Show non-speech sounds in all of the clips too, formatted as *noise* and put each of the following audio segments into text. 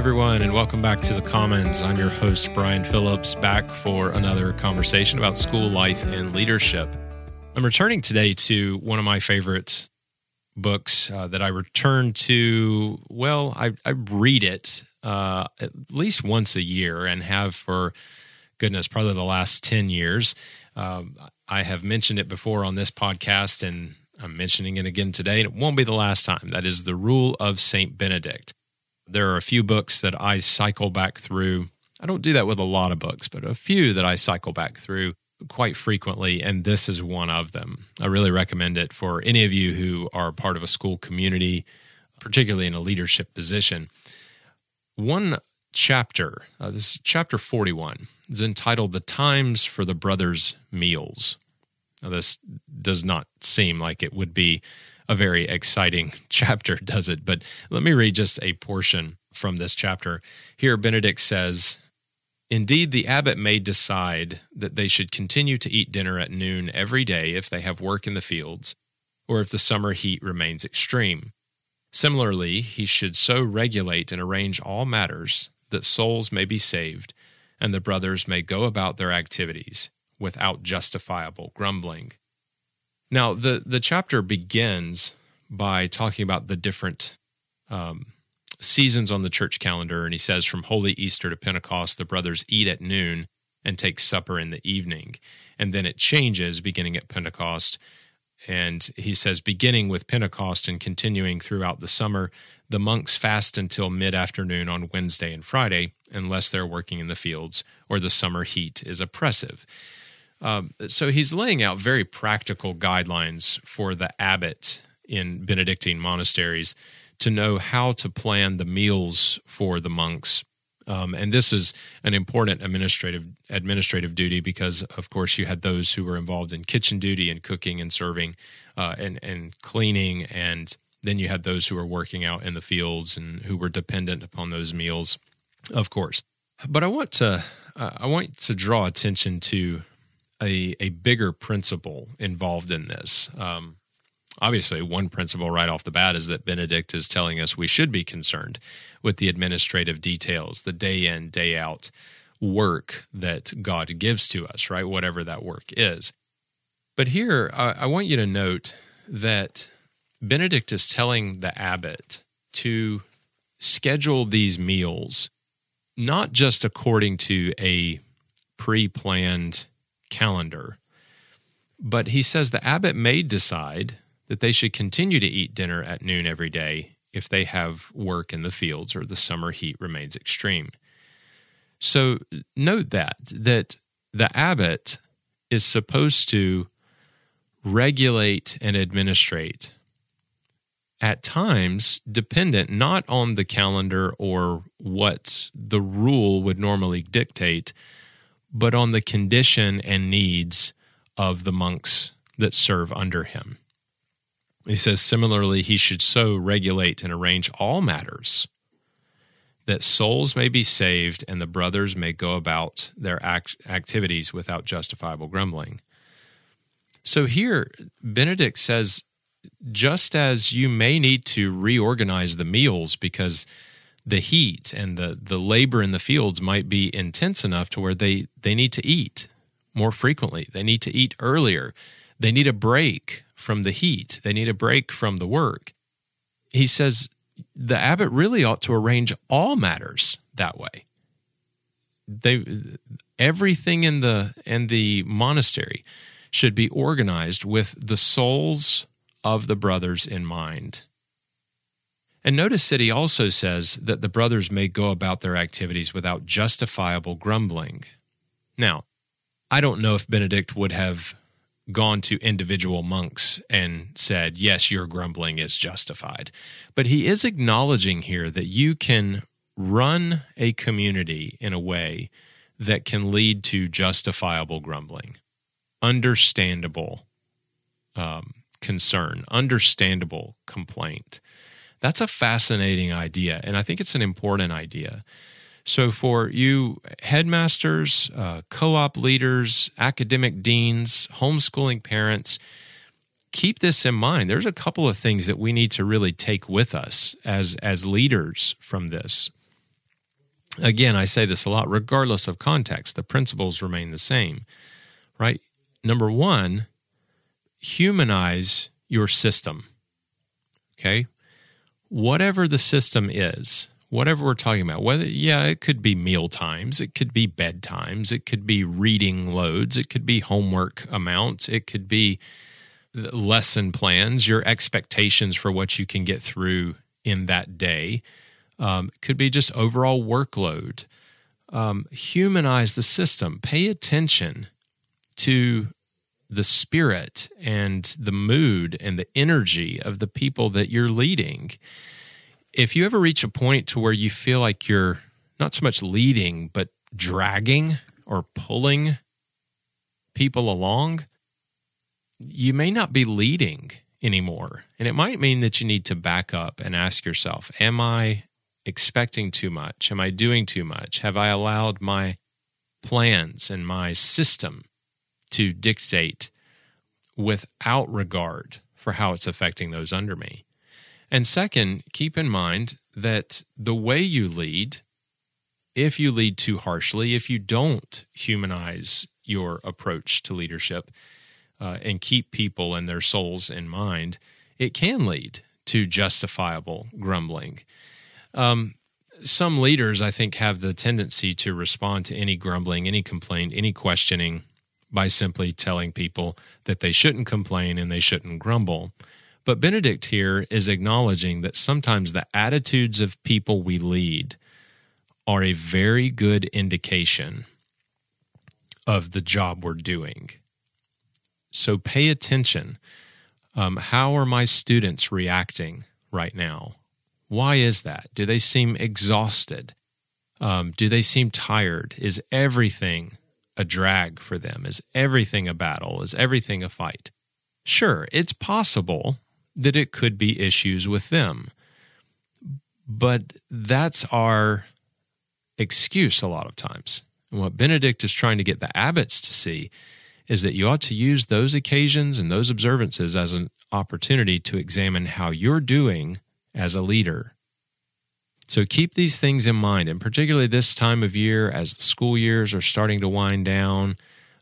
everyone, and welcome back to the Commons. I'm your host, Brian Phillips, back for another conversation about school life and leadership. I'm returning today to one of my favorite books uh, that I return to. Well, I, I read it uh, at least once a year and have for goodness, probably the last 10 years. Um, I have mentioned it before on this podcast, and I'm mentioning it again today, and it won't be the last time. That is The Rule of St. Benedict there are a few books that I cycle back through. I don't do that with a lot of books, but a few that I cycle back through quite frequently, and this is one of them. I really recommend it for any of you who are part of a school community, particularly in a leadership position. One chapter, uh, this is chapter 41, is entitled The Times for the Brothers' Meals. Now, this does not seem like it would be a very exciting *laughs* chapter, does it? But let me read just a portion from this chapter. Here, Benedict says, Indeed, the abbot may decide that they should continue to eat dinner at noon every day if they have work in the fields, or if the summer heat remains extreme. Similarly, he should so regulate and arrange all matters that souls may be saved and the brothers may go about their activities without justifiable grumbling. Now, the, the chapter begins by talking about the different um, seasons on the church calendar. And he says, from Holy Easter to Pentecost, the brothers eat at noon and take supper in the evening. And then it changes beginning at Pentecost. And he says, beginning with Pentecost and continuing throughout the summer, the monks fast until mid afternoon on Wednesday and Friday, unless they're working in the fields or the summer heat is oppressive. Um, so he's laying out very practical guidelines for the abbot in Benedictine monasteries to know how to plan the meals for the monks. Um, and this is an important administrative administrative duty because, of course, you had those who were involved in kitchen duty and cooking and serving uh, and and cleaning, and then you had those who were working out in the fields and who were dependent upon those meals, of course. But I want to uh, I want to draw attention to a, a bigger principle involved in this. Um, obviously, one principle right off the bat is that Benedict is telling us we should be concerned with the administrative details, the day in, day out work that God gives to us, right? Whatever that work is. But here, I, I want you to note that Benedict is telling the abbot to schedule these meals not just according to a pre planned calendar. But he says the abbot may decide that they should continue to eat dinner at noon every day if they have work in the fields or the summer heat remains extreme. So note that that the abbot is supposed to regulate and administrate at times dependent not on the calendar or what the rule would normally dictate but on the condition and needs of the monks that serve under him. He says, similarly, he should so regulate and arrange all matters that souls may be saved and the brothers may go about their act- activities without justifiable grumbling. So here, Benedict says, just as you may need to reorganize the meals because the heat and the the labor in the fields might be intense enough to where they they need to eat more frequently. They need to eat earlier. They need a break from the heat. They need a break from the work. He says the abbot really ought to arrange all matters that way. They everything in the in the monastery should be organized with the soul's of the brothers in mind. And notice that he also says that the brothers may go about their activities without justifiable grumbling. Now, I don't know if Benedict would have gone to individual monks and said, Yes, your grumbling is justified. But he is acknowledging here that you can run a community in a way that can lead to justifiable grumbling, understandable um, concern, understandable complaint. That's a fascinating idea. And I think it's an important idea. So, for you headmasters, uh, co op leaders, academic deans, homeschooling parents, keep this in mind. There's a couple of things that we need to really take with us as, as leaders from this. Again, I say this a lot, regardless of context, the principles remain the same, right? Number one, humanize your system. Okay. Whatever the system is, whatever we're talking about, whether, yeah, it could be meal times, it could be bedtimes, it could be reading loads, it could be homework amounts, it could be lesson plans, your expectations for what you can get through in that day. Um, could be just overall workload. Um, humanize the system. Pay attention to the spirit and the mood and the energy of the people that you're leading. If you ever reach a point to where you feel like you're not so much leading, but dragging or pulling people along, you may not be leading anymore. And it might mean that you need to back up and ask yourself, am I expecting too much? Am I doing too much? Have I allowed my plans and my system to dictate without regard for how it's affecting those under me. And second, keep in mind that the way you lead, if you lead too harshly, if you don't humanize your approach to leadership uh, and keep people and their souls in mind, it can lead to justifiable grumbling. Um, some leaders, I think, have the tendency to respond to any grumbling, any complaint, any questioning by simply telling people that they shouldn't complain and they shouldn't grumble. But Benedict here is acknowledging that sometimes the attitudes of people we lead are a very good indication of the job we're doing. So pay attention. Um, how are my students reacting right now? Why is that? Do they seem exhausted? Um, do they seem tired? Is everything a drag for them? Is everything a battle? Is everything a fight? Sure, it's possible that it could be issues with them, but that's our excuse a lot of times. And what Benedict is trying to get the abbots to see is that you ought to use those occasions and those observances as an opportunity to examine how you're doing as a leader so keep these things in mind, and particularly this time of year as the school years are starting to wind down.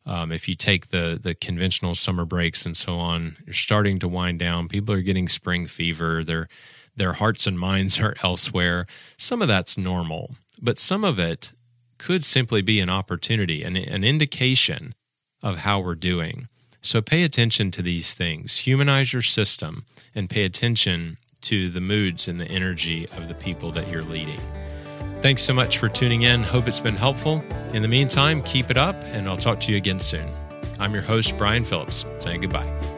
Um, if you take the the conventional summer breaks and so on, you're starting to wind down. People are getting spring fever. Their their hearts and minds are *laughs* elsewhere. Some of that's normal, but some of it could simply be an opportunity, an, an indication of how we're doing. So pay attention to these things. Humanize your system and pay attention to the moods and the energy of the people that you're leading. Thanks so much for tuning in. Hope it's been helpful. In the meantime, keep it up, and I'll talk to you again soon. I'm your host, Brian Phillips, saying goodbye.